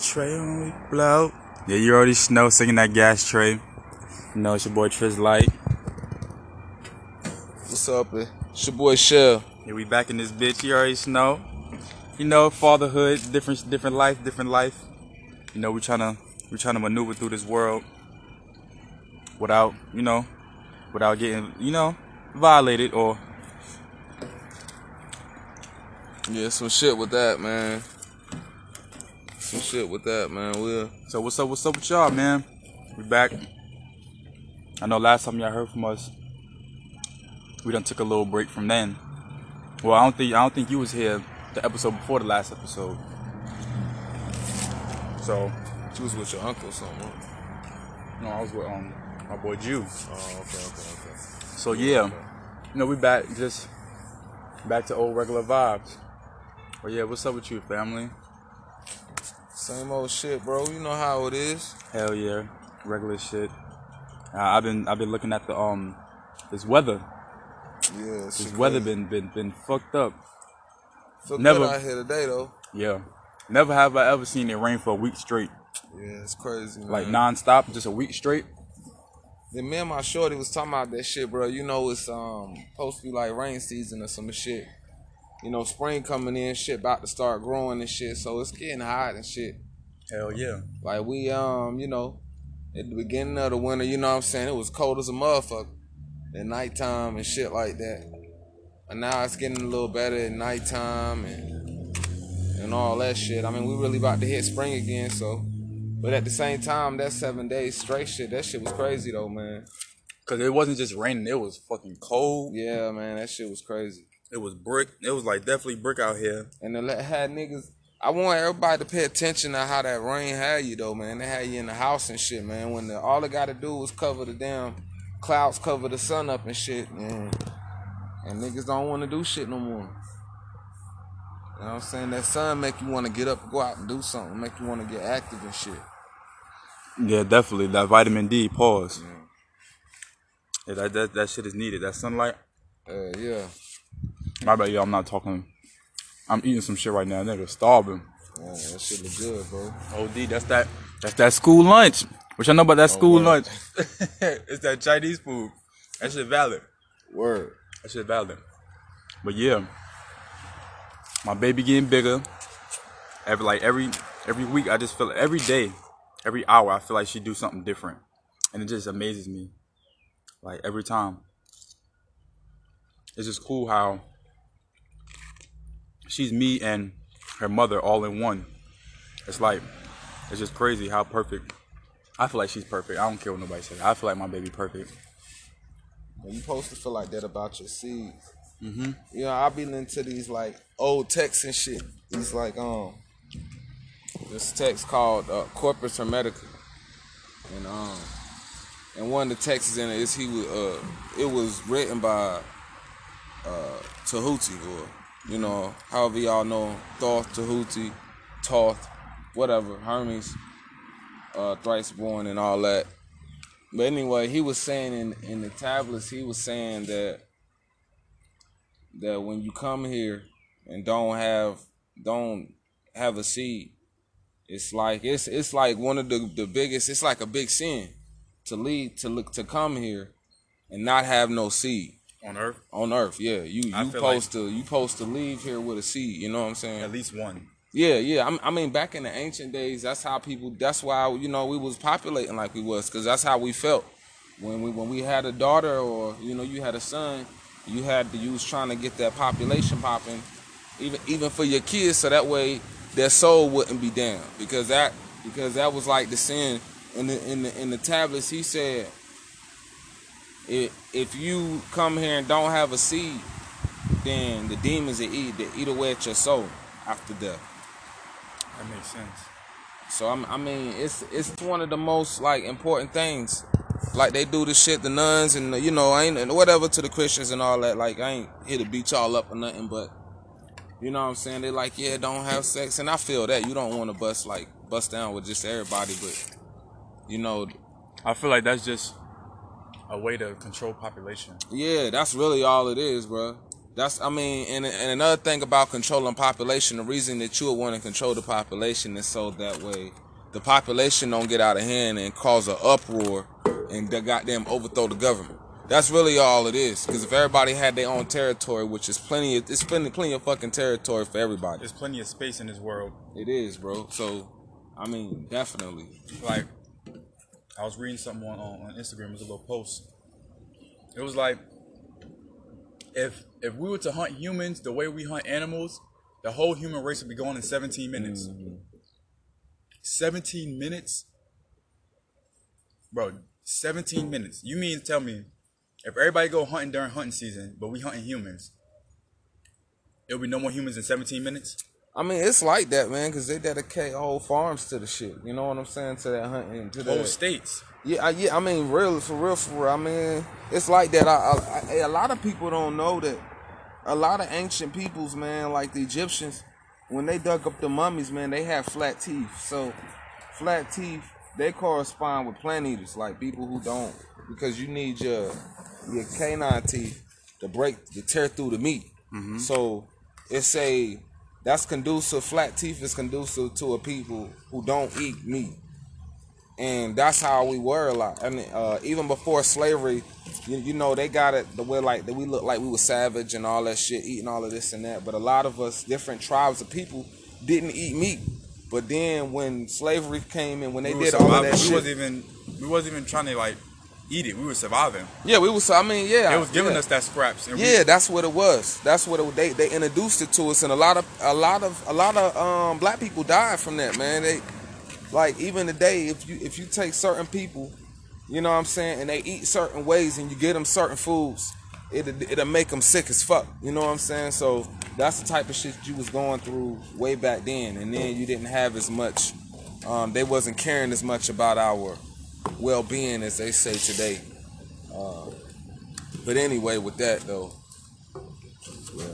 Trey on we blow. Yeah, you already know singing that gas tray. You know it's your boy Triz Light. What's up? eh? It's your boy Shell. Yeah, we back in this bitch. You already know. You know, fatherhood, different different life, different life. You know, we tryna we tryna maneuver through this world without, you know, without getting, you know, violated or Yeah, some shit with that, man. Some shit with that, man. We'll So what's up? What's up with y'all, man? We back. I know last time y'all heard from us, we done took a little break from then. Well, I don't think I don't think you was here the episode before the last episode. So you was with your uncle or something. no, I was with um my boy Jew. Oh, okay, okay, okay. So yeah, you know we back just back to old regular vibes. But yeah, what's up with you, family? Same old shit, bro. You know how it is. Hell yeah, regular shit. Uh, I've been I've been looking at the um this weather. Yeah, This weather crazy. been been been fucked up. Feel never- out here today though. Yeah. Never have I ever seen it rain for a week straight. Yeah, it's crazy, man. Like non-stop, just a week straight. Then me and my shorty was talking about that shit, bro. You know it's um supposed to be like rain season or some shit. You know, spring coming in, shit about to start growing and shit. So it's getting hot and shit. Hell yeah. Like we um, you know, at the beginning of the winter, you know what I'm saying, it was cold as a motherfucker at nighttime and shit like that. And now it's getting a little better at nighttime and and all that shit. I mean, we really about to hit spring again, so but at the same time, that seven days straight shit, that shit was crazy though, man. Cause it wasn't just raining, it was fucking cold. Yeah, man, that shit was crazy. It was brick. It was like definitely brick out here. And then let had niggas. I want everybody to pay attention to how that rain had you though, man. They had you in the house and shit, man. When the, all they got to do was cover the damn clouds, cover the sun up and shit, man. And niggas don't want to do shit no more. You know what I'm saying? That sun make you want to get up go out and do something, make you want to get active and shit. Yeah, definitely. That vitamin D, pause. Yeah, that, that that shit is needed. That sunlight. Uh, yeah. My bad, y'all. I'm not talking. I'm eating some shit right now. Nigga, starving. Man, that shit look good, bro. OD, that's that. That's that school lunch. Which y'all know about that oh, school word. lunch? it's that Chinese food. That shit valid. Word. That shit valid. But yeah, my baby getting bigger. Every like every every week, I just feel every day, every hour, I feel like she do something different, and it just amazes me. Like every time, it's just cool how she's me and her mother all in one. It's like it's just crazy how perfect. I feel like she's perfect. I don't care what nobody says. I feel like my baby perfect. Well, you supposed to feel like that about your seeds. Mm-hmm. You know, I be into these like old texts and shit. These like um, this text called uh, Corpus Hermetica, and um, and one of the texts in it is he was uh, it was written by uh Tahuti or you know however y'all know Thoth Tahuti, Toth, whatever Hermes, uh, thrice born and all that. But anyway, he was saying in, in the tablets, he was saying that that when you come here and don't have don't have a seed, it's like it's it's like one of the, the biggest. It's like a big sin to lead to look to come here and not have no seed On Earth, on earth. Yeah, you you supposed to you supposed to leave here with a seed. You know what I'm saying? at least one. Yeah, yeah. I'm- I mean, back in the ancient days, that's how people. That's why you know we was populating like we was, cause that's how we felt when we when we had a daughter or you know you had a son. You had to. You was trying to get that population popping, even even for your kids, so that way their soul wouldn't be down. Because that because that was like the sin in the in the in the tablets. He said, if if you come here and don't have a seed, then the demons will eat they eat away at your soul after death. That makes sense. So I'm, I mean, it's it's one of the most like important things. Like they do the shit, the nuns and the, you know, I ain't and whatever to the Christians and all that. Like I ain't here to beat y'all up or nothing, but you know what I'm saying. They like, yeah, don't have sex, and I feel that you don't want to bust like bust down with just everybody, but you know, I feel like that's just a way to control population. yeah, that's really all it is, bro. That's I mean, and and another thing about controlling population, the reason that you would want to control the population is so that way the population don't get out of hand and cause an uproar and they goddamn overthrow the government. That's really all it is. Because if everybody had their own territory, which is plenty, of, it's plenty, plenty of fucking territory for everybody. There's plenty of space in this world. It is, bro. So, I mean, definitely. Like, I was reading something on, on Instagram. It was a little post. It was like, if if we were to hunt humans the way we hunt animals, the whole human race would be gone in 17 minutes. 17 minutes, bro. 17 minutes. You mean tell me, if everybody go hunting during hunting season, but we hunting humans, it'll be no more humans in 17 minutes? I mean, it's like that, man, because they dedicate whole farms to the shit. You know what I'm saying? To that hunting, to Whole that. states. Yeah, I, yeah. I mean, real for real, for real. I mean, it's like that. I, I, I, a lot of people don't know that. A lot of ancient peoples, man, like the Egyptians, when they dug up the mummies, man, they had flat teeth. So, flat teeth they correspond with plant eaters, like people who don't, because you need your your canine teeth to break to tear through the meat. Mm-hmm. So, it's a that's conducive. Flat teeth is conducive to a people who don't eat meat and that's how we were a lot. I mean, uh, even before slavery, you, you know, they got it the way like that we look like we were savage and all that shit, eating all of this and that. But a lot of us, different tribes of people, didn't eat meat. But then when slavery came in, when they we did all of that we shit, wasn't even we wasn't even trying to like eat it. We were surviving. yeah, we was. I mean, yeah, It was giving yeah. us that scraps. And we- Yeah, that's what it was. That's what it, they they introduced it to us, and a lot of a lot of a lot of um black people died from that. Man, they like even today, if you if you take certain people, you know what I'm saying, and they eat certain ways, and you get them certain foods, it it'll make them sick as fuck. You know what I'm saying? So that's the type of shit you was going through way back then, and then you didn't have as much. Um, they wasn't caring as much about our well-being as they say today. Uh, but anyway, with that though, yeah.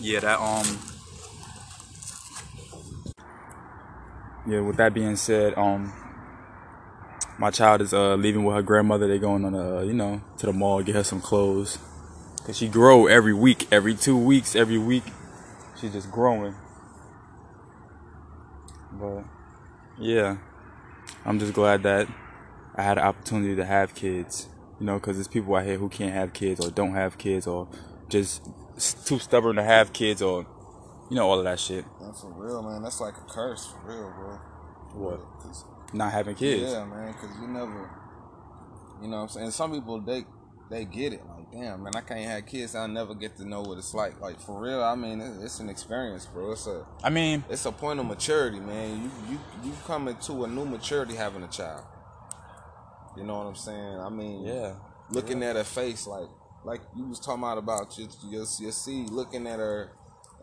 Yeah, that um. Yeah, with that being said, um, my child is uh leaving with her grandmother. They're going on a you know to the mall get her some clothes, cause she grow every week, every two weeks, every week. She's just growing. But yeah, I'm just glad that I had the opportunity to have kids. You know, cause there's people out here who can't have kids or don't have kids or just too stubborn to have kids or you know all of that shit. That's for real, man. That's like a curse for real, bro. What? Not having kids. Yeah, man. Because you never, you know, what I'm saying. Some people they they get it. Like, damn, man, I can't have kids. I'll never get to know what it's like. Like for real, I mean, it- it's an experience, bro. It's a I mean, it's a point of maturity, man. You you you come into a new maturity having a child. You know what I'm saying? I mean, yeah. looking at her face like like you was talking about about your your, your seed looking at her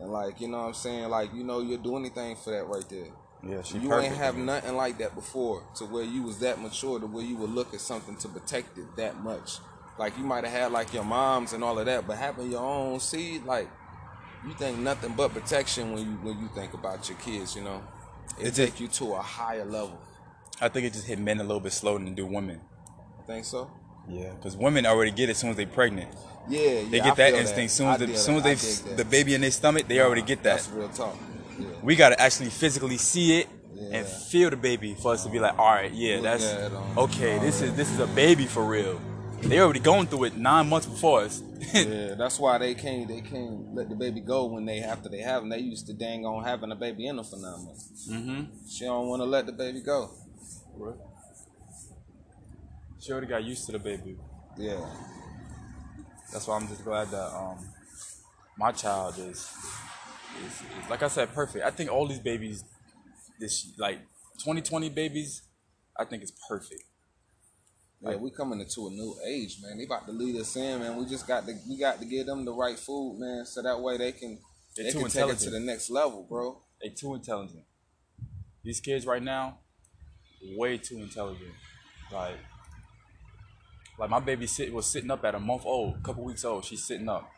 and like you know what I'm saying like you know you'll do anything for that right there. Yeah, she you perfect, ain't have man. nothing like that before to where you was that mature to where you would look at something to protect it that much. Like you might have had like your moms and all of that, but having your own seed, like you think nothing but protection when you when you think about your kids. You know, it It take you to a higher level. I think it just hit men a little bit slower than do women. I think so? Yeah, because women already get it as soon as they pregnant. Yeah, yeah. They I get that feel instinct. Soon as, the, soon as they the baby in their stomach, they already get that. That's real talk. Yeah. We gotta actually physically see it Yeah. and feel the baby for us to be like, all right, yeah, that's okay. This is this is a baby for real. They already going through it nine months before us. Yeah, that's why they can't they can't let the baby go when they after they have them. They used to dang on having a baby in them for nine months. mm-hmm. She don't want to let the baby go. She already got used to the baby. Yeah, That's why I'm just glad that um my child is, is, is like I said perfect. I think all these babies this like 2020 babies I think it's perfect. Yeah. We coming into a new age, man. They about to lead us in, man. We just got to we got to give them the right food, man, so that way they can too can take it to the next level, bro. They too intelligent. These kids right now, way too intelligent. Like, like my baby sit was sitting up at a month old, couple weeks old. She's sitting up.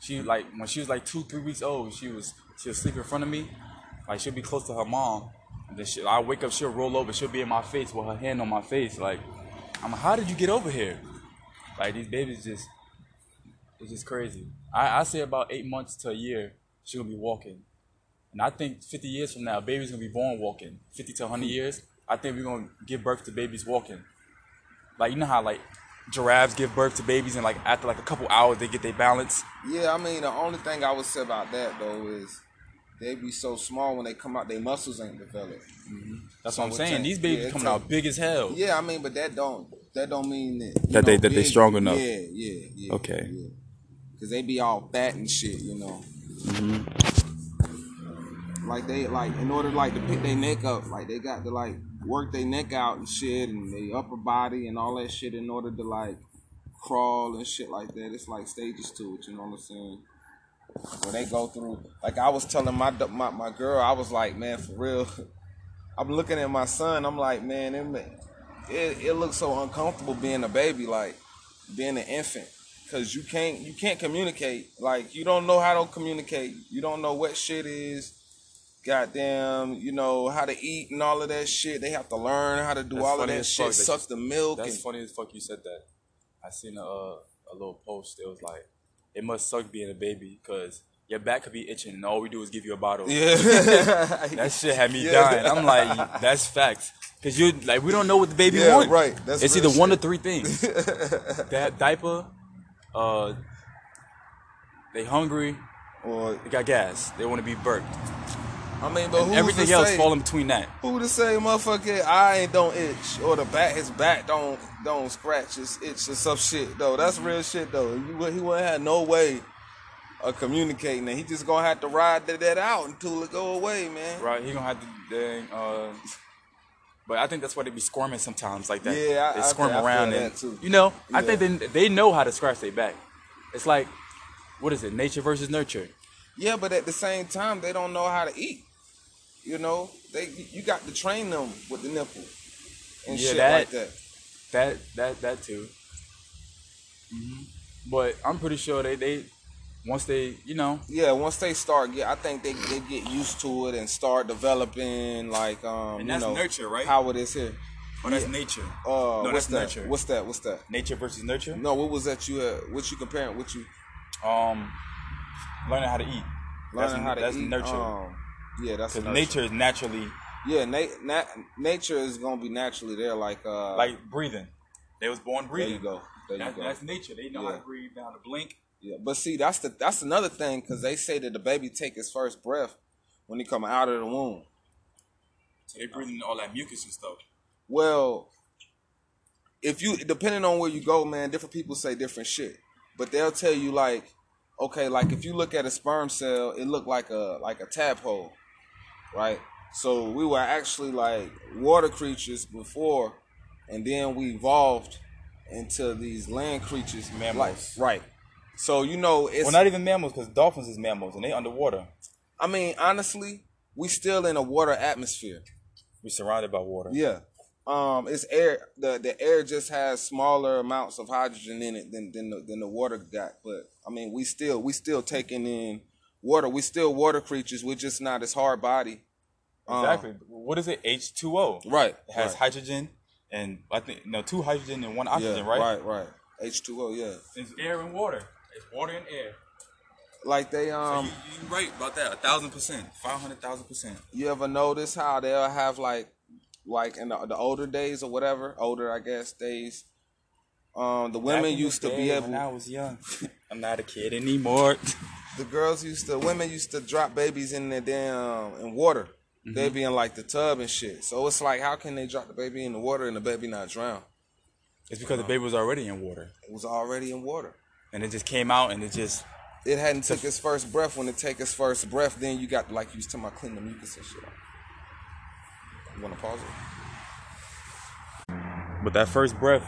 She like when she was like two, three weeks old, she was she was sleeping in front of me. Like she'll be close to her mom, and then she, I wake up, she'll roll over, she'll be in my face with her hand on my face. Like, I'm like, how did you get over here? Like these babies just, it's just crazy. I, I say about eight months to a year, she's gonna be walking. And I think 50 years from now, baby's gonna be born walking. 50 to 100 years, I think we're gonna give birth to babies walking. Like you know how like giraffes give birth to babies and like after like a couple hours they get their balance. Yeah, I mean the only thing I would say about that though is they be so small when they come out, their muscles ain't developed. Mm-hmm. That's So what I'm it saying. These babies yeah, coming out big as hell. Yeah, I mean, but that don't that don't mean that you That they- know, that they strong enough. Yeah, yeah, yeah. Okay. Yeah. Cause they be all fat and shit, you know. Mm-hmm. Like they like in order like to pick their neck up, like they got to like work their neck out and shit and their upper body and all that shit in order to like crawl and shit like that. It's like stages to it, you know what I'm saying? Where they go through like I was telling my my, my girl, I was like, man, for real. I'm looking at my son. I'm like, man, it, it it looks so uncomfortable being a baby, like being an infant, because you can't you can't communicate. Like you don't know how to communicate. You don't know what shit is. Goddamn, you know how to eat and all of that shit. They have to learn how to do That's all of that shit. that Suck you- the milk. That's and, funny as fuck you said that. I seen a a little post. It was like, it must suck being a baby because your back could be itching and all we do is give you a bottle. yeah, That shit had me Yeah. dying. I'm like, that's facts. Cause you like we don't know what the baby Yeah, want. right. That's it's either one shit. or three things. that diaper, uh, they hungry, or they got gas, they want to be burped. I mean, but everything else say, fall in between that. Who to say motherfucker eye don't itch or the back his back don't don't scratch his itch or some shit though. That's real shit though. You he wouldn't have no way of communicating that. He just gonna have to ride that, that out until it go away, man. Right, he gonna have to dang. Uh, but I think that's why they be squirming sometimes like that. Yeah, I- they I squirm I feel around that and too. you know. I Yeah. think they they know how to scratch their back. It's like, what is it? Nature versus nurture. Yeah, but at the same time they don't know how to eat. You know, they you got to train them with the nipple and Yeah, shit that- like that. That that that too. hmm But I'm pretty sure they they once they you know Yeah, once they start get, I think they, they get used to it and start developing like um And you know nurture, right? how it is here. oh that's nature. Uh, no, what's that's that? nurture. What's that? What's that? nature versus nurture. No, what was that you had? What you comparing? What you Um, learning how to eat. learning that's, how to that's eat? nurture. Um, yeah, that's Because nurture. nature is naturally Yeah, na- na- nature is gonna be naturally there. Like uh, like breathing. They was born there breathing. you go. There you That, go. that's nature. They know how to breathe, how to blink. Yeah, but see, that's the that's another thing because they say that the baby take his first breath when he come out of the womb. So they breathing all that mucus and stuff. Well, if you depending on where you go, man, different people say different shit. But they'll tell you like, okay, like if you look at a sperm cell, it looked like a like a tadpole, right? So we were actually like water creatures before, and then we evolved into these land creatures, Mammals. Like, right? So you know, it's Well, not even mammals, because dolphins is mammals and they underwater. I mean, honestly, we still in a water atmosphere. We're surrounded by water. Yeah. Um, it's air. The the air just has smaller amounts of hydrogen in it than than the, than the water got. But I mean, we still we still taking in water. We still water creatures. We're just not as hard body. Um, Exactly. what is it? H two O. Right. It has right. hydrogen and I think no two hydrogen and one Yeah, oxygen, right? Right. Right. H two O. Yeah. It's air and water. It's water and air. Like they um. you, you right about that. A thousand percent. Five hundred thousand percent. You ever notice how they'll have like, like in the, the older days or whatever, older I guess days. Um, the women used to be able. When I was young. I'm not a kid anymore. the girls used to women used to drop babies in the damn in water. They'd be in like the tub and shit. So it's like how can they drop the baby in the water and the baby not drown? it's because the baby was already in water. It was already in water. And it just came out and it just It hadn't took its first breath. When it take its first breath, then you got like you was talking about clean the mucus and shit. off. You wanna pause it? But that first breath,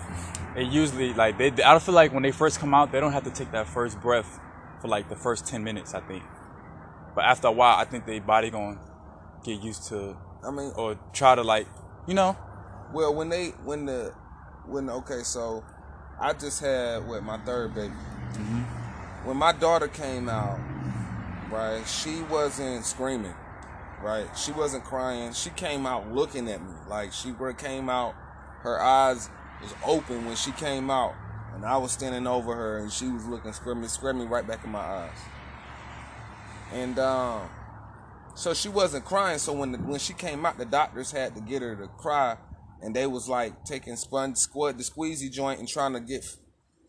it usually like they. I don't feel like when they first come out, they don't have to take that first breath for like the first ten minutes. I think, but after a while, I think their body gonna get used to I mean, or try to like, you know, well, when they when the when okay, so I just had with my third baby. Mm-hmm. When my daughter came out, right, she wasn't screaming, right? She wasn't crying. She came out looking at me like she came out. Her eyes was open when she came out, and I was standing over her, and she was looking screaming, screaming right back in my eyes. And um, so she wasn't crying. So when the, when she came out, the doctors had to get her to cry, and they was like taking sponge squad the squeezy joint and trying to get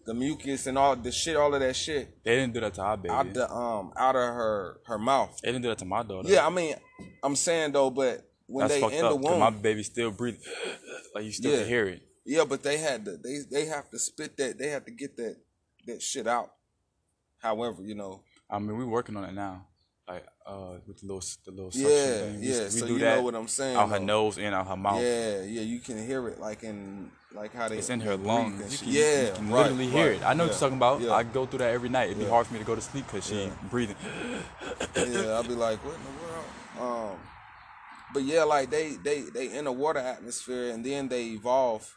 the mucus and all the shit, all of that shit They didn't do that to our baby. out the um out of her her mouth. they didn't do that to my daughter. Yeah, I mean, I'm saying though, but when That's they fucked in up. the 'cause womb, my baby still breathing. like you still Yeah. can hear it. yeah, but they had to they they have to spit that they have to get that that shit out. However, you know, I mean, we're working on it now. Like uh, with the little the little suction yeah, thing. We- yeah. we so do you that know what I'm saying? out her though. nose and out her mouth. Yeah, yeah, you can hear it like in like how they It's in her lungs. can, yeah, you can right, literally hear right, it. I know what you're talking about. Yeah. I go through that every night. It'd be Yeah. hard for me to go to sleep because she Yeah. breathing. yeah, I'll be like, what in the world? Um, but yeah, like they they they in a water atmosphere, and then they evolve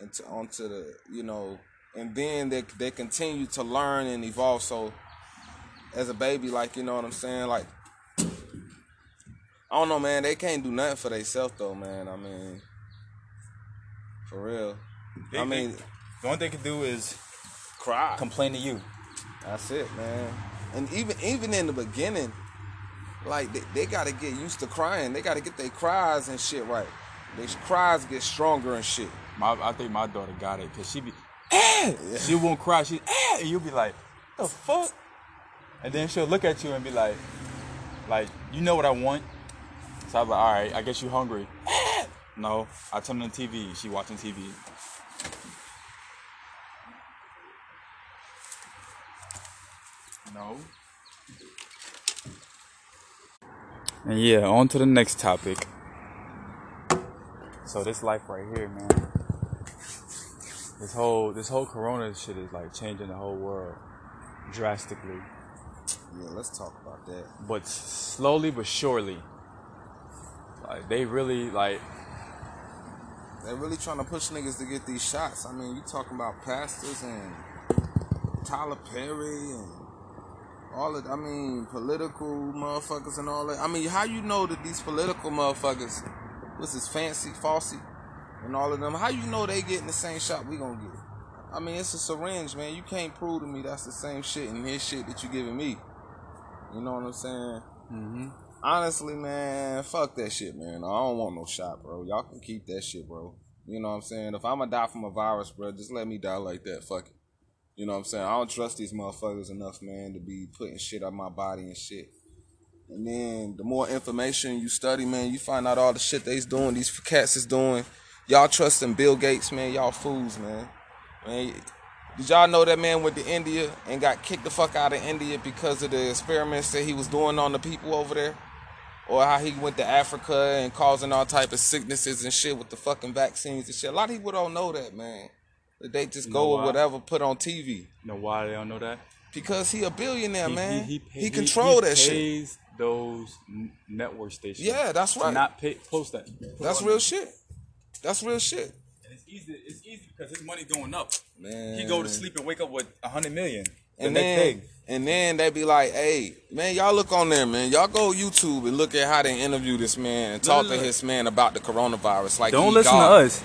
into onto the you know, and then they they continue to learn and evolve. So as a baby, like you know what I'm saying, like I don't know, man. They can't do nothing for themselves though, man. I mean, for real. They- I mean, they- the only thing they can do is cry. complain to you. That's it, man. And even even in the beginning, like they, they got to get used to crying. They got to get their cries and shit right. Their cries get stronger and shit. My, I think my daughter got it because she be, eh! she won't cry. She, eh! and you'll be like, the fuck? And then she'll look at you and be like, like, you know what I want? So I'm like, all right, I guess you hungry. No, I turn on the TV. She watching TV. No. And yeah, on to the next topic. So this life right here, man. This whole this whole corona shit is like changing the whole world drastically. Yeah, let's talk about that. But slowly but surely. Like they really like They're really trying to push niggas to get these shots. I mean, you talking about pastors and Tyler Perry and all of, I mean, political motherfuckers and all that. I mean, how you know that these political motherfuckers, what's this fancy, Fauci, and all of them, how you know they getting the same shot we gonna get? I mean, it's a syringe, man. You can't prove to me that's the same shit in his shit that you giving me. You know what I'm saying? mm-hmm. Honestly, man, fuck that shit, man. I don't want no shot, bro. Y'all can keep that shit, bro. You know what I'm saying? If I'ma die from a virus, bro, just let me die like that. Fuck it. You know what I'm saying? I don't trust these motherfuckers enough, man, to be putting shit on my body and shit. And then the more information you study, man, you find out all the shit they's doing, these cats is doing. Y'all trusting Bill Gates, man. Y'all fools, man. Man, did y'all know that man went to India and got kicked the fuck out of India because of the experiments that he was doing on the people over there? Or how he went to Africa and causing all type of sicknesses and shit with the fucking vaccines and shit. A lot of people don't know that, man. That they just You go know with whatever put on TV. You know why they don't know that? Because he a billionaire, man. He, pay- control he that shit. pays those network stations. Yeah, that's to right. not pay, post that. Put That's real there. shit. That's real shit. And it's easy. It's easy because his money going up. Man. He go to sleep and wake up with a hundred million. The And next then, day. And then they be like, "Hey, man, y'all look on there, man. Y'all go YouTube and look at how they interview this man and talk look. to his man about the coronavirus. Like, Don't listen God. to us.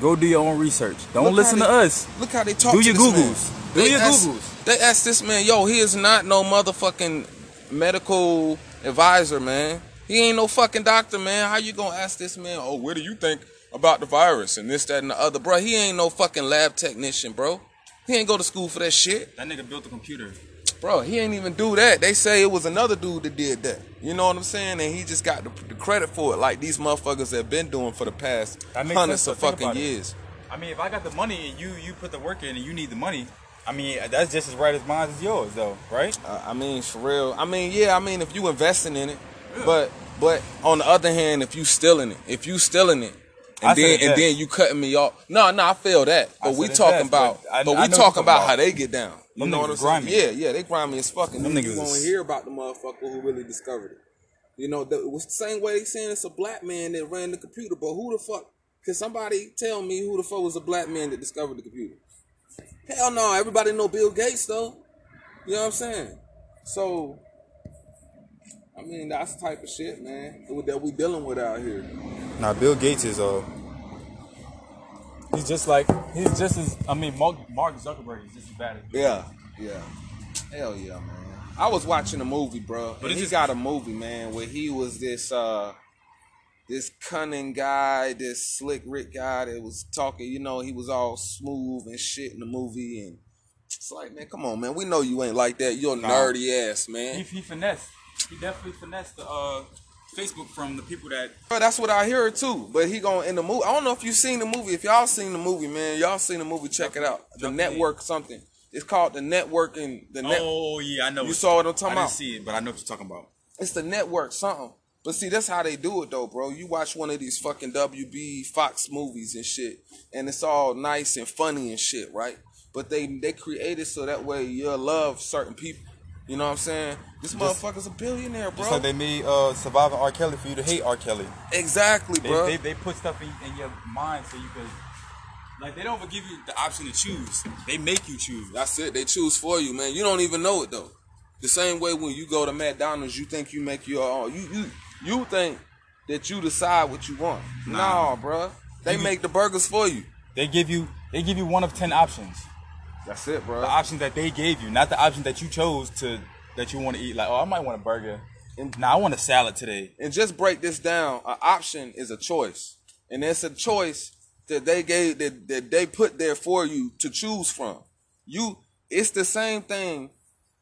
Go do your own research. Don't Look listen how to us. Look how they talk. Do to your this man. Googles. Do They your ask- Googles. They asked this man, "Yo, he is not no motherfucking medical advisor, man. He ain't no fucking doctor, man. How you gonna ask this man? Oh, what do you think about the virus and this, that, and the other, bro? He ain't no fucking lab technician, bro. He ain't go to school for that shit." That nigga built a computer. Bro, he ain't even do that. They say it was another dude that did that. You know what I'm saying? And he just got the, the credit for it, like these motherfuckers have been doing for the past hundreds of fucking about it. years. I mean, if I got the money and you you put the work in and you need the money, I mean that's just as right as mine as yours, though, right? Uh, I mean, for real. I mean, yeah. I mean, if you investing in it, but but on the other hand, if you stealing it, if you stealing it, and said then and then you cutting me off. No, no, I feel that. I But we talking about, but I- but we talking talking about about. how they get down. You Them know what I'm is saying? Yeah, yeah, they grimy as fucking. Them you won't hear about the motherfucker who really discovered it. You know, the, it was the same way they saying it's a black man that ran the computer, but who the fuck? Can somebody tell me who the fuck was the black man that discovered the computer? Hell no, everybody know Bill Gates though. You know what I'm saying? So, I mean, that's the type of shit, man, that we dealing with out here. Now Bill Gates is uh He's just like he's just as I mean Mark, Mark Zuckerberg is just as bad as Yeah, yeah. Hell yeah, man. I was watching a movie, bro. But he just- got a movie, man, where he was this uh this cunning guy, this slick Rick guy that was talking, you know, he was all smooth and shit in the movie and it's like, man, come on, man. We know you ain't like that. You're a Nah. nerdy ass, He, man. he finessed. He definitely finessed the uh, Facebook from the people that Bro, that's what I hear too. But he going in the movie. I don't know if you seen the movie. If y'all seen the movie, man, y'all seen the movie. Check it out. The network something. It's called the network and the net. Oh yeah, I know. You saw what I'm talking I about? see it, but I know what you're talking about. It's the network something. But see, that's how they do it though, bro. You watch one of these fucking WB Fox movies and shit, and it's all nice and funny and shit, right? But they they create it so that way you'll love certain people. You know what I'm saying? This motherfucker's a billionaire, bro. Just like they made uh, surviving R. Kelly for you to hate R. Kelly. exactly, They, bro. they, they put stuff in, in your mind so you could like they don't give you the option to choose. They make you choose. That's it. They choose for you, man. You don't even know it though. The same way when you go to McDonald's, you think you make your own. You you you think that you decide what you want. Nah. Nah, bro. They make the burgers for you. They give you they give you one of ten options. That's it, bro. The options that they gave you, not the option that you chose to that you want to eat. Like, oh, I might want a burger. And- Nah, I want a salad today. and just break this down. An option is a choice, and it's a choice that they gave that, that they put there for you to choose from. You, it's the same thing.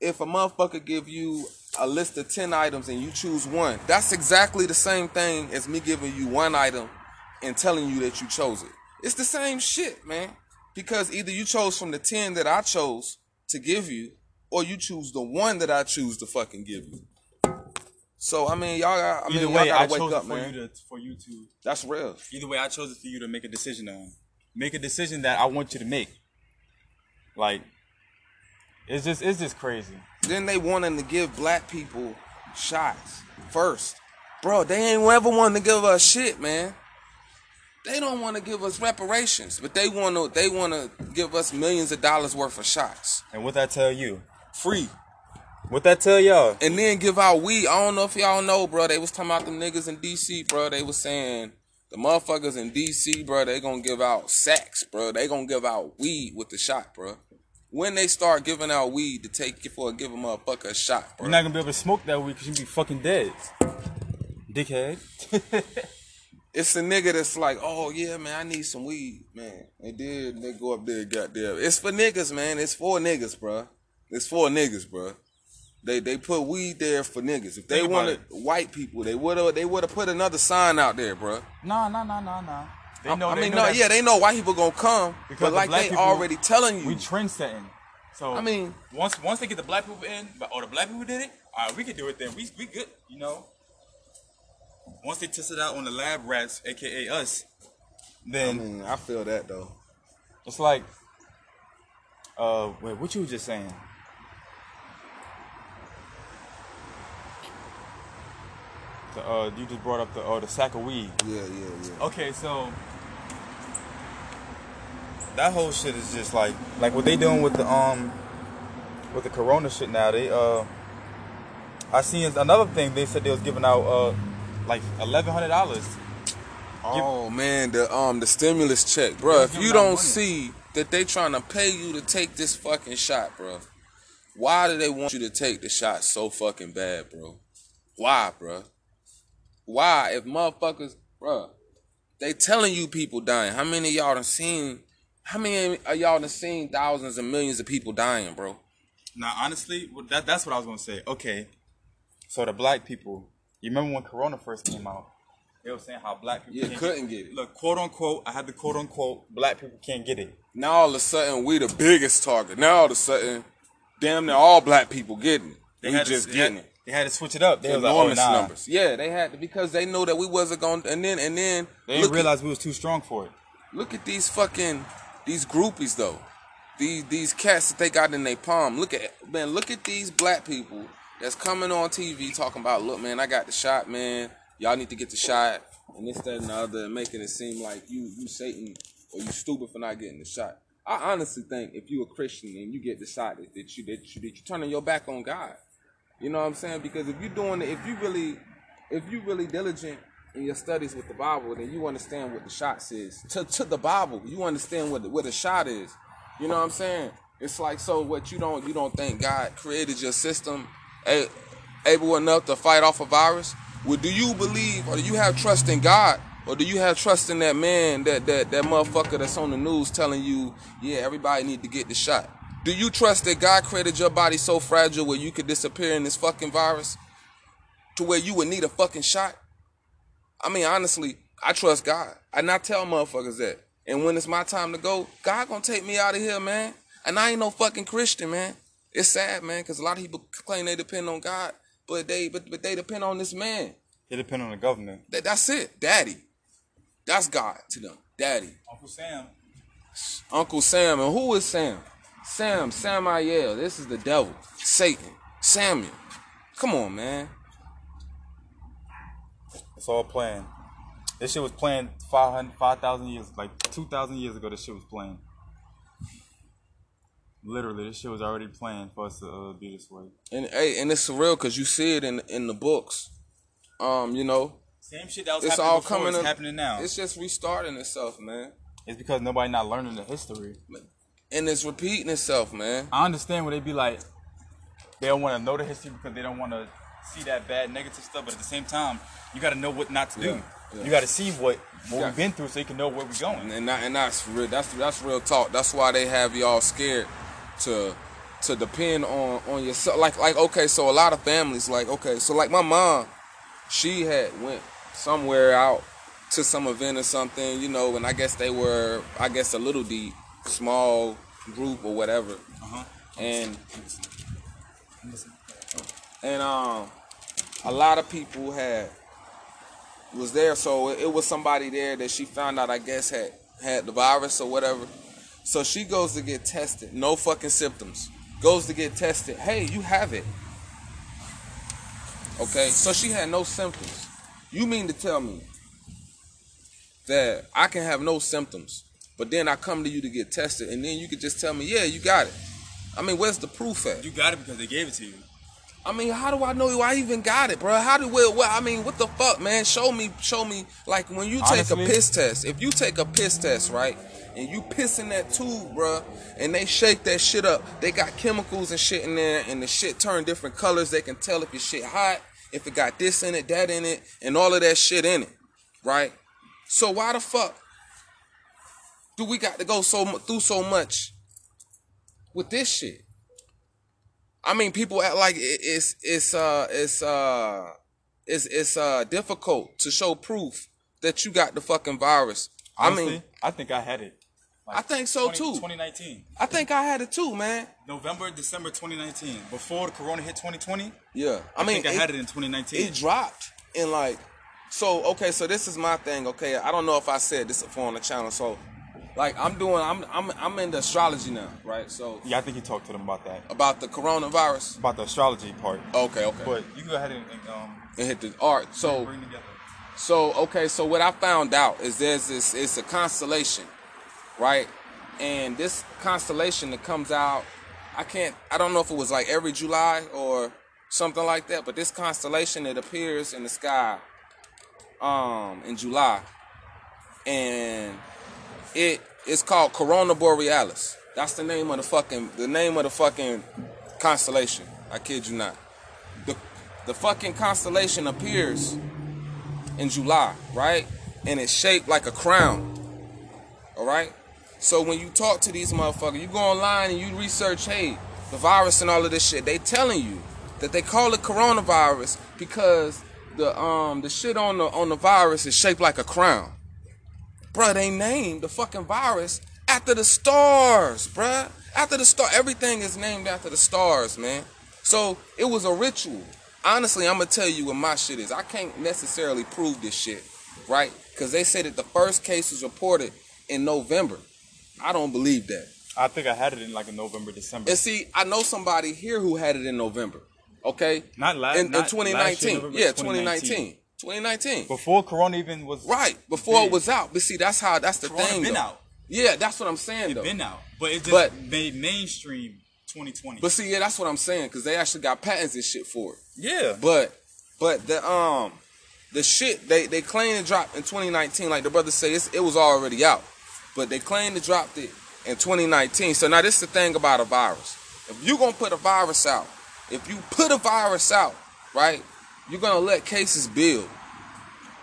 If a motherfucker give you a list of ten items and you choose one, that's exactly the same thing as me giving you one item and telling you that you chose it. It's the same shit, man. Because either you chose from the ten that I chose to give you, or you choose the one that I choose to fucking give you. So I mean, y'all got. I mean, Either y'all way, I wake chose up, for man. you to for you to. That's real. Either way, I chose it for you to make a decision on. Make a decision that I want you to make. Like, it's just it's just crazy. Then they wanting to give black people shots first, bro. They ain't ever wanting to give us shit, man. They don't want to give us reparations, but they want to. They want to give us millions of dollars worth of shots, And what that tell you? free, What that tell y'all? and then give out weed. I don't know if y'all know, bro. They was talking about them niggas in D.C., bro. They was saying the motherfuckers in D.C., bro. They gonna give out sacks, bro. They gonna give out weed with the shot, bro. When they start giving out weed to take for a give a motherfucker a shot, bro. You're not gonna be able to smoke that weed because you be fucking dead. Dickhead. It's a nigga that's like, oh yeah, man, I need some weed, man. They did, they go up there, goddamn. It's for niggas, man. It's for niggas, bro. It's for niggas, bro. They they put weed there for niggas. If they Think wanted white people, they would have they would have put another sign out there, bro. nah, nah, nah, nah, nah. They know. I they mean, know no, yeah, they know white people gonna come, Because but like they people- already telling you. we trend setting. So I mean- once once they get the black people in, but or the black people did it, all right, we can do it. Then we we good, you know. Once they test it out on the lab rats, aka us, I then mean, I feel that though. it's like, uh, wait, what you were just saying? The, uh, you just brought up the uh, the sack of weed. Yeah, yeah, yeah. Okay, so that whole shit is just like like what they doing with the um with the corona shit now. They uh I seen another thing they said they was giving out uh like eleven hundred dollars. Oh man, the um the stimulus check, bro. If you don't money. see that they trying to pay you to take this fucking shot, bro, why do they want you to take the shot so fucking bad, bro? Why, bro? Why? If motherfuckers, bro, they telling you people dying. How many of y'all done seen? How many of y'all done seen thousands and millions of people dying, bro? Now honestly, that that's what I was gonna say. Okay. So the black people, you remember when Corona first came out? They were saying how black people Yeah, couldn't get it. Look, quote unquote, I had the quote unquote black people can't get it. Now all of a sudden we the biggest target. Now all of a sudden, damn near all black people getting it. They we just to, getting they it. They had to switch it up. They was like, oh, enormous nah. numbers. Yeah, they had to because they know that we wasn't going. to And then and then They didn't look realize we was too strong for it. Look at these fucking these groupies though. These these cats that they got in their palm. Look at man. Look at these black people that's coming on TV talking about. Look, man, I got the shot, man. Y'all need to get the shot and this, that, and the other, and making it seem like you you Satan or you stupid for not getting the shot. I honestly think if you a Christian and you get the shot, that, you that you that you turning your back on God. You know what I'm saying? Because if you're doing it, if you really, if you really diligent in your studies with the Bible, then you understand what the shot says. To to the Bible, you understand what the, what a shot is. You know what I'm saying? It's like so what you don't you don't think God created your system able enough to fight off a virus? Well, do you believe or do you have trust in God? Or do you have trust in that man, that that that motherfucker that's on the news telling you, yeah, everybody need to get the shot? Do you trust that God created your body so fragile where you could disappear in this fucking virus? To where you would need a fucking shot? I mean, honestly, I trust God. And I tell motherfuckers that. And when it's my time to go, God gonna take me out of here, man. And I ain't no fucking Christian, man. It's sad, man, because a lot of people claim they depend on God, but they but, but they depend on this man. They depend on the government. That, that's it. Daddy. That's God to them. Daddy. Uncle Sam. Uncle Sam. And who is Sam? Sam, Samael. This is the devil. Satan. Samuel. Come on, man. It's all planned. This shit was planned 500, 5,000 years, like 2,000 years ago. This shit was planned. Literally, this shit was already planned for us to uh, be this way. And hey, and it's surreal because you see it in in the books. Um, you know, Same shit that was it's happening all before coming. is in- happening now. It's just restarting itself, man, It's because nobody not learning the history. and it's repeating itself, man. I understand when they be like, they don't want to know the history because they don't want to see that bad negative stuff. But at the same time, you got to know what not to do. Yeah, yeah. You got to see what what Yeah. we've been through so you can know where we're going. and that, and that's real. That's that's real talk. That's why they have y'all scared to to depend on on yourself. Like like okay, so a lot of families like okay, so like my mom, she had went somewhere out to some event or something, you know, and I guess they were I guess a little deep, small group or whatever, Uh-huh. and and um a lot of people had was there so it, it was somebody there that she found out i guess had had the virus or whatever so she goes to get tested. No fucking symptoms. Goes to get tested. Hey you have it. Okay? So she had no symptoms. You mean to tell me that i can have no symptoms but then i come to you to get tested and then you could just tell me yeah you got it. I mean where's the proof at? You got it because they gave it to you. I mean, how do I know I even got it, bro? How do well, well I mean, what the fuck, man? Show me, show me. Like when you take Honestly? a piss test, if you take a piss test, right, and you piss in that tube, bro, and they shake that shit up, they got chemicals and shit in there, and the shit turn different colors. They can tell if your shit hot, if it got this in it, that in it, and all of that shit in it, right? So why the fuck do we got to go so through so much with this shit? I mean, people act like it's it's uh it's uh it's it's uh difficult to show proof that you got the fucking virus. Honestly, I mean, I think I had it. I think so 20 too. 2019. I think I had it too, man. November, December 2019. Before the corona hit 2020, Yeah, I, mean I, mean, think I had it in 2019. it dropped in like so okay so this is my thing okay i don't know if i said this before on the channel so like i'm doing i'm i'm, I'm into astrology now right so yeah, I think you talked to them about that. about the coronavirus About the astrology part. okay okay But you go ahead and, and um, and hit the art so bring together. So okay, so what I found out is there's this it's a constellation, right? And this constellation that comes out, I can't I don't know if it was like every July or something like that, but this constellation it appears in the sky um in July. And it it's called Corona Borealis. That's the name of the fucking the name of the fucking constellation. I kid you not. The the fucking constellation appears in July, right? And it's shaped like a crown. All right? So when you talk to these motherfuckers, you go online and you research, hey, the virus and all of this shit, they telling you that they call it coronavirus because the um the shit on the on the virus is shaped like a crown. Bruh, they named the fucking virus after the stars, bruh. After the star, everything is named after the stars, man. So it was a ritual. Honestly, I'm gonna tell you what my shit is. I can't necessarily prove this shit, right? Because they said that the first case was reported in November. I don't believe that. I think I had it in like a November, December. And see, I know somebody here who had it in November. Okay, Not last in, in not last 2019. year, yeah, 2019. 2019. 2019. Before Corona even was Right before it was out. But see, that's how. That's the Corona thing. been though. out. Yeah, that's what I'm saying It though. been out, but it just But- made mainstream 2020. But see, yeah, that's what I'm saying because they actually got patents and shit for it. yeah, But but the um the shit they they claim it dropped in 2019. Like the brothers say, it's, it was already out, but they claim it dropped it in 2019. So now this is the thing about a virus. If you gonna put a virus out, if you put a virus out, right, you're gonna let cases build.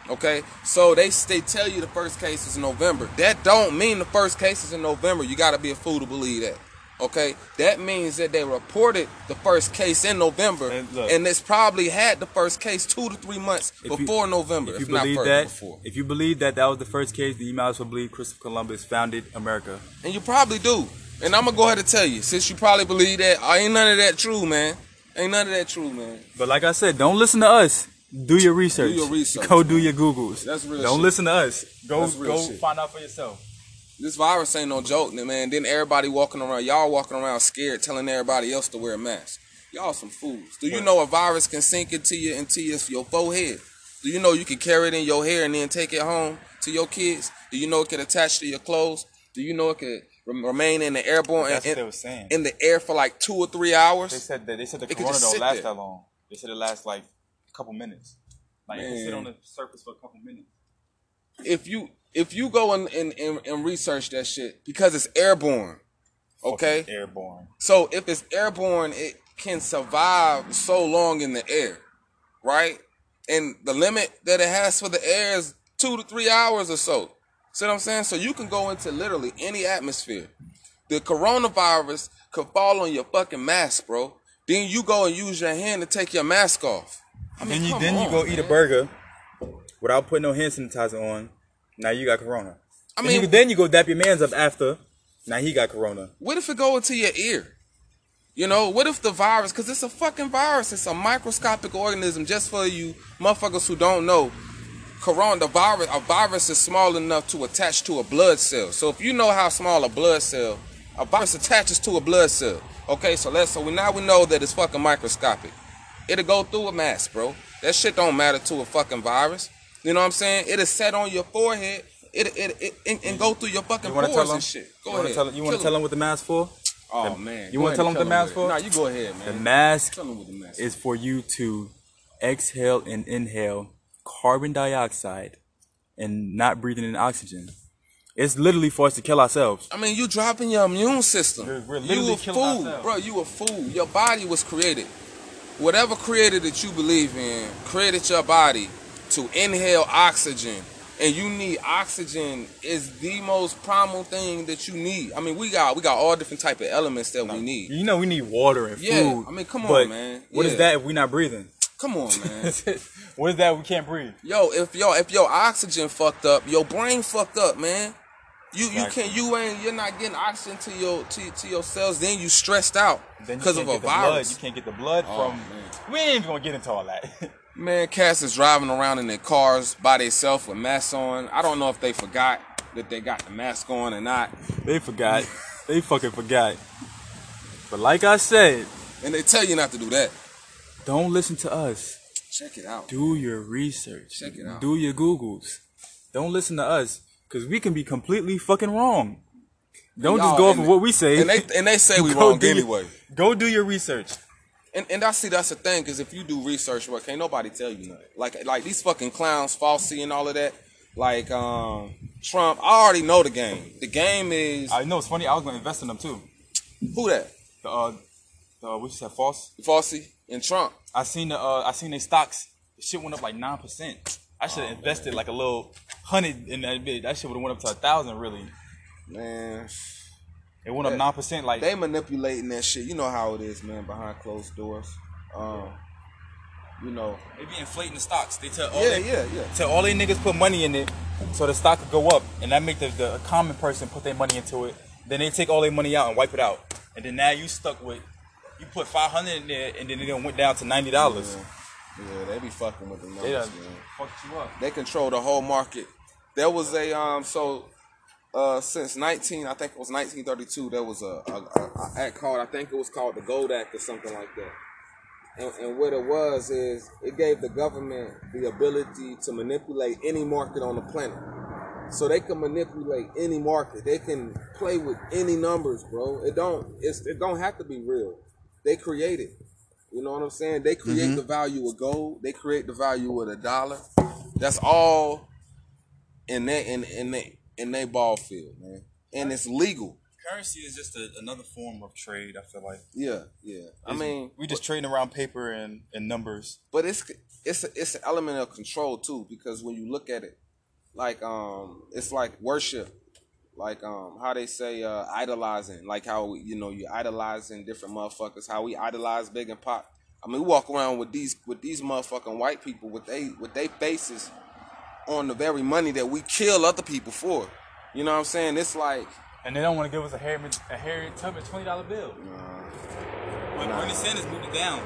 Okay, so they they tell you the first case is in November. That don't mean the first case is in November. You gotta be a fool to believe that. Okay, that means that they reported the first case in November, And and, it's probably had the first case two to three months If you- before November, If if, you believe that, before. if you believe that that was the first case, then you might as well believe Christopher Columbus founded America. And you probably do. And I'm gonna go ahead and tell you, since you probably believe that, I ain't none of that true, man. Ain't none of that true, man. But like I said, don't listen to us. Do your research. your research, Go do your Googles. That's real Don't shit. listen to us. Go go shit. find out for yourself. This virus ain't no joke, man. Then everybody walking around, y'all walking around scared, telling everybody else to wear a mask. Y'all some fools. Do you know a virus can sink into your into your, your forehead? Do you know you can carry it in your hair and then take it home to your kids? Do you know it can attach to your clothes? Do you know it can remain in the airborne That's in, what they were saying. in the air for like two or three hours. They said that they said the It corona don't last there. that long. They said it lasts like a couple minutes. Like it can sit on the surface for a couple minutes. if you if you go and, and, and, and research that shit because it's airborne, okay? Fucking airborne. So if it's airborne, it can survive so long in the air, right? And the limit that it has for the air is two to three hours or so. See what I'm saying? So you can go into literally any atmosphere. The coronavirus could fall on your fucking mask, bro. Then you go and use your hand to take your mask off. I mean, Then you then you on, go eat a burger without putting no hand sanitizer on. Now you got corona. I Then mean- you, then you go dap your man's up after. Now he got corona. What if it go into your ear? You know, what if the virus, because it's a fucking virus, it's a microscopic organism, just for you motherfuckers who don't know, corona, the virus, a virus is small enough to attach to a blood cell. So if you know how small a blood cell, a virus attaches to a blood cell. Okay, so let's, so we now we know that it's fucking microscopic. It'll go through a mask, bro. That shit don't matter to a fucking virus. You know what I'm saying? It'll set on your forehead, it, it, it, and, and go through your fucking You want to pores and shit. Go you ahead. Tell, you want to tell him. him what the mask for? Oh The- man, you wanna tell and him the mask for? Nah, you go ahead, man. The mask what the mask is for you to exhale and inhale carbon dioxide and not breathing in oxygen. It's literally for us to kill ourselves. I mean, you dropping your immune system. We're- we're literally you a fool, ourselves. bro. You a fool. Your body was created. Whatever created that you believe in created your body to inhale oxygen, and you need oxygen is the most primal thing that you need. I mean, we got we got all different type of elements that we need. You know we need water and Yeah, food. I mean, come on, but man. What is Yeah. that if we're not breathing? Come on, man. what is that we can't breathe? Yo, if yo if your oxygen fucked up, your brain fucked up, man. You you Exactly. can you ain't you're not getting oxygen to your to, to your cells. Then you stressed out Then because of a the blood. virus. You can't get the blood Oh, from. man. We ain't even gonna get into all that. Man, cats is driving around in their cars by themselves with masks on. I don't know if they forgot that they got the mask on or not. they forgot. they fucking forgot. But like I said, And they tell you not to do that. Don't listen to us. Check it out. Do your research. Check it out. Do your Googles. Don't listen to us, cause we can be completely fucking wrong. Don't just go off of what we say. And they and they say we wrong do anyway. Go do your research. And and I see that's the thing, because if you do research work, can't nobody tell you nothing. Like like these fucking clowns, Fauci and all of that. Like um Trump, I already know the game. The game is I know it's funny. I was gonna invest in them too. who that? The uh, the what you said, false. Fauci and Trump. I seen the uh, I seen their stocks. The shit went up like nine percent. I should have invested like a little hundred in that bit. That shit would have went up to a thousand. Really, Man, it went up nine percent. Like they manipulating that shit. You know how it is, man, behind closed doors. Um, you know. they be inflating the stocks. They tell all Yeah, they, yeah, yeah. tell all they niggas put money in it, so the stock could go up, and that make the, the common person put their money into it. Then they take all their money out and wipe it out, and then now you stuck with you put five hundred in there, and then it went down to ninety dollars. Yeah, they be fucking with the numbers, They done man. fucked you up. They control the whole market. There was a um so uh since 19 I think it was 1932 there was a, a, a, a act called I think it was called the Gold Act or something like that. And, and what it was is it gave the government the ability to manipulate any market on the planet. So they can manipulate any market. They can play with any numbers, bro. It don't it's it don't have to be real. They create it. You know what I'm saying? They create the value of gold. They create the value of the dollar. That's all in that in in they in they ball field, man. And it's legal. Currency is just a, another form of trade. I feel like. Yeah, yeah. I mean, we just trading around paper and, and numbers. but it's it's a, it's an element of control too because when you look at it, like um, it's like worship, like um, how they say uh, idolizing, like how you know you idolizing different motherfuckers, how we idolize Big and Pop. I mean, we walk around with these with these motherfucking white people with they with they faces on the very money that we kill other people for. You know what I'm saying? It's like And they don't want to give us a Harriet, a Harriet Tubman twenty dollar bill. When Bernie Sanders moved it down,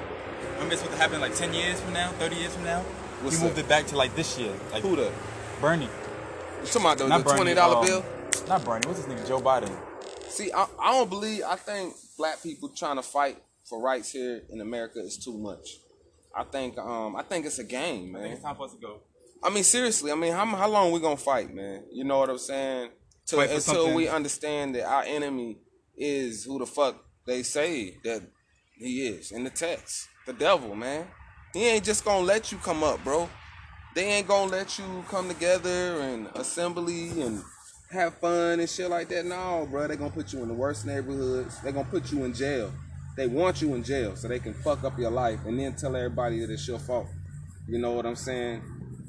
remember it's supposed to happen like ten years from now, thirty years from now. What's he moved that? it back to like this year, like who the Bernie, you talking about the, the twenty dollar um, bill? Not Bernie. What's this name? Joe Biden. See, I, I don't believe. I think black people trying to fight for rights here in America is too much. I think um I think it's a game, I think man. it's time for us to go. I mean, seriously. I mean, how how long we gonna fight, man? You know what I'm saying? Till, until something. we understand that our enemy is who the fuck they say that he is in the text, the devil, man. He ain't just gonna let you come up, bro. They ain't gonna let you come together and assembly and have fun and shit like that. No, bro. They gonna put you in the worst neighborhoods. They gonna put you in jail. They want you in jail so they can fuck up your life and then tell everybody that it's your fault. You know what I'm saying?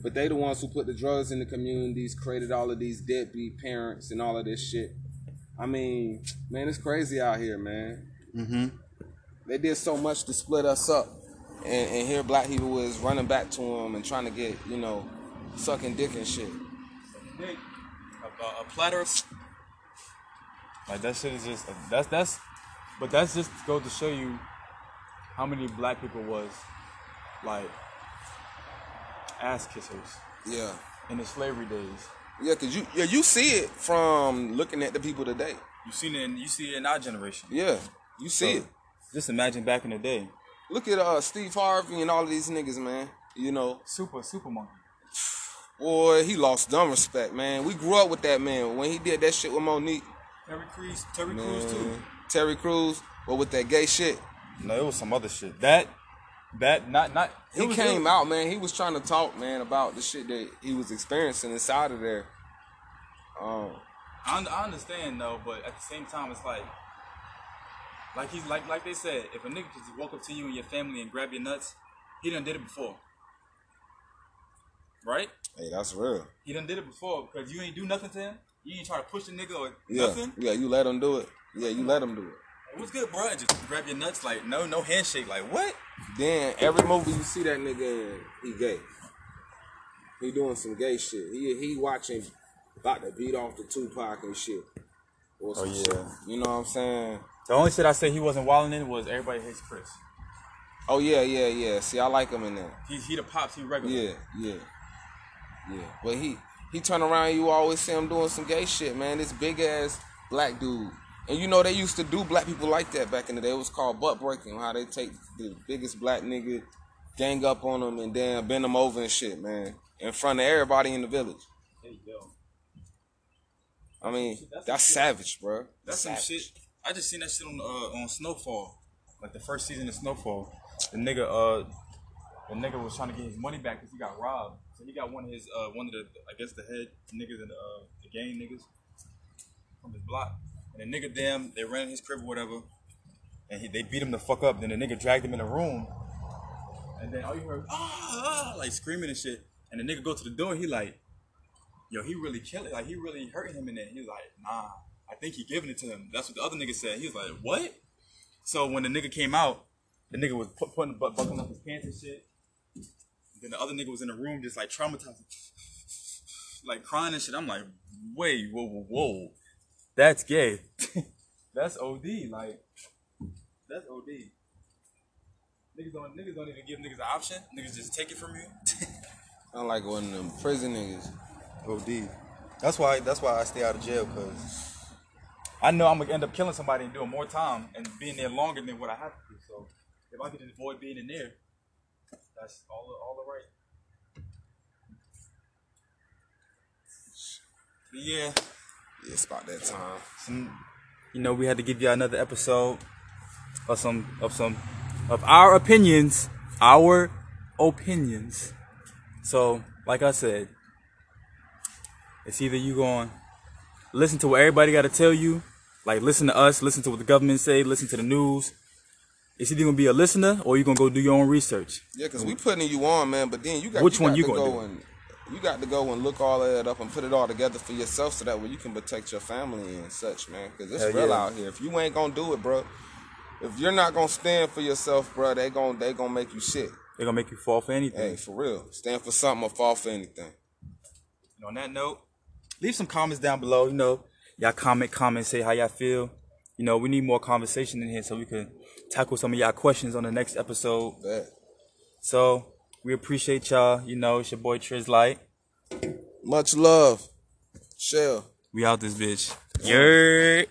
But they the ones who put the drugs in the communities, created all of these deadbeat parents and all of this shit. I mean, man, it's crazy out here, man. Mm-hmm. They did so much to split us up, and, and here black people is running back to them and trying to get, you know, sucking dick and shit. A, a, a platter of like that shit is just that's that's but that's just goes to show you how many black people was like ass kissers Yeah, in the slavery days. yeah, cause you yeah you see it from looking at the people today. You seen it in, you see it in our generation. Yeah, you see So, it. Just imagine back in the day. Look at uh Steve Harvey and all of these niggas, man. You know, Super super monkey. boy, he lost dumb respect, man. We grew up with that man when he did that shit with Mo'Nique. Terry Crews Terry Crews too. Terry Crews, but with that gay shit. No, it was some other shit. That that not not it He was- came it- out, man. He was trying to talk, man, about the shit that he was experiencing inside of there. Um, I, I understand though, but at the same time, it's like, like he's like like they said, if a nigga just walk up to you and your family and grab your nuts, he done did it before, right? Hey, that's real. He done did it before because you ain't do nothing to him. You ain't try to push the nigga or Yeah, nothing. yeah. You let him do it. Yeah, you let him do it. What's good, bro? Just grab your nuts, like no, no handshake, like what? Then every movie you see that nigga in, he gay. He doing some gay shit. He he watching about to beat off the Tupac and shit. Or some Oh, yeah. shit. You know what I'm saying? The only shit I say he wasn't wilding in was everybody hates Chris. Oh yeah, yeah, yeah. See, I like him in there. He he the pops, he regular. Yeah, yeah, yeah. But he he turn around, you always see him doing some gay shit, man. This big ass black dude, and you know they used to do black people like that back in the day. It was called butt breaking. How they take the biggest black nigga, gang up on them, and then bend them over and shit, man, in front of everybody in the village. Hey, yo. I mean, That's that's some shit. savage, bro. That's some savage. shit. I just seen that shit on uh, on Snowfall, like the first season of Snowfall. The nigga, uh, the nigga was trying to get his money back because he got robbed. So he got one of his, uh, one of the, I guess the head niggas and uh, the gang niggas from his block. And the nigga, them, they ran in his crib or whatever, and he, they beat him the fuck up. Then the nigga dragged him in a room, and then all you heard, ah, ah, like screaming and shit. And the nigga go to the door, he like, yo, he really killed it. like he really hurt him in there. He was like, nah, I think he giving it to him. That's what the other nigga said. He was like, what? So when the nigga came out, the nigga was putting bu- buckling up his pants and shit. Then the other nigga was in the room just like traumatized, like crying and shit. I'm like, wait, whoa, whoa, whoa, that's gay. that's OD. Like, that's OD. Niggas don't, niggas don't even give niggas an option. Niggas just take it from you. I don't like one of them prison niggas. OD. That's why. That's why I stay out of jail because I know I'm gonna end up killing somebody and doing more time and being there longer than what I have to do. So if I could just avoid being in there, that's all. the- All the right. But yeah, Yeah, it's about that time. some, you know, we had to give you another episode of some of some of our opinions, our opinions. So, like I said, it's either you going listen to what everybody got to tell you, like listen to us, listen to what the government say, listen to the news. It's either gonna be a listener or you gonna go do your own research. Yeah, because we putting you on, man. But then you got Which you one got you to gonna go do? and you got to go and look all of that up and put it all together for yourself, so that way you can protect your family and such, man. Because it's Hell real yeah. out here. If you ain't gonna do it, bro, if you're not gonna stand for yourself, bro, they gonna they gonna make you shit. They're gonna make you fall for anything. Hey, for real, stand for something or fall for anything. And on that note, leave some comments down below. You know, y'all comment, comment, say how y'all feel. You know, we need more conversation in here so we can tackle some of y'all questions on the next episode. Bet. So we appreciate y'all. You know, it's your boy Triz Light. Much love, Shell. We out this bitch. Yeah.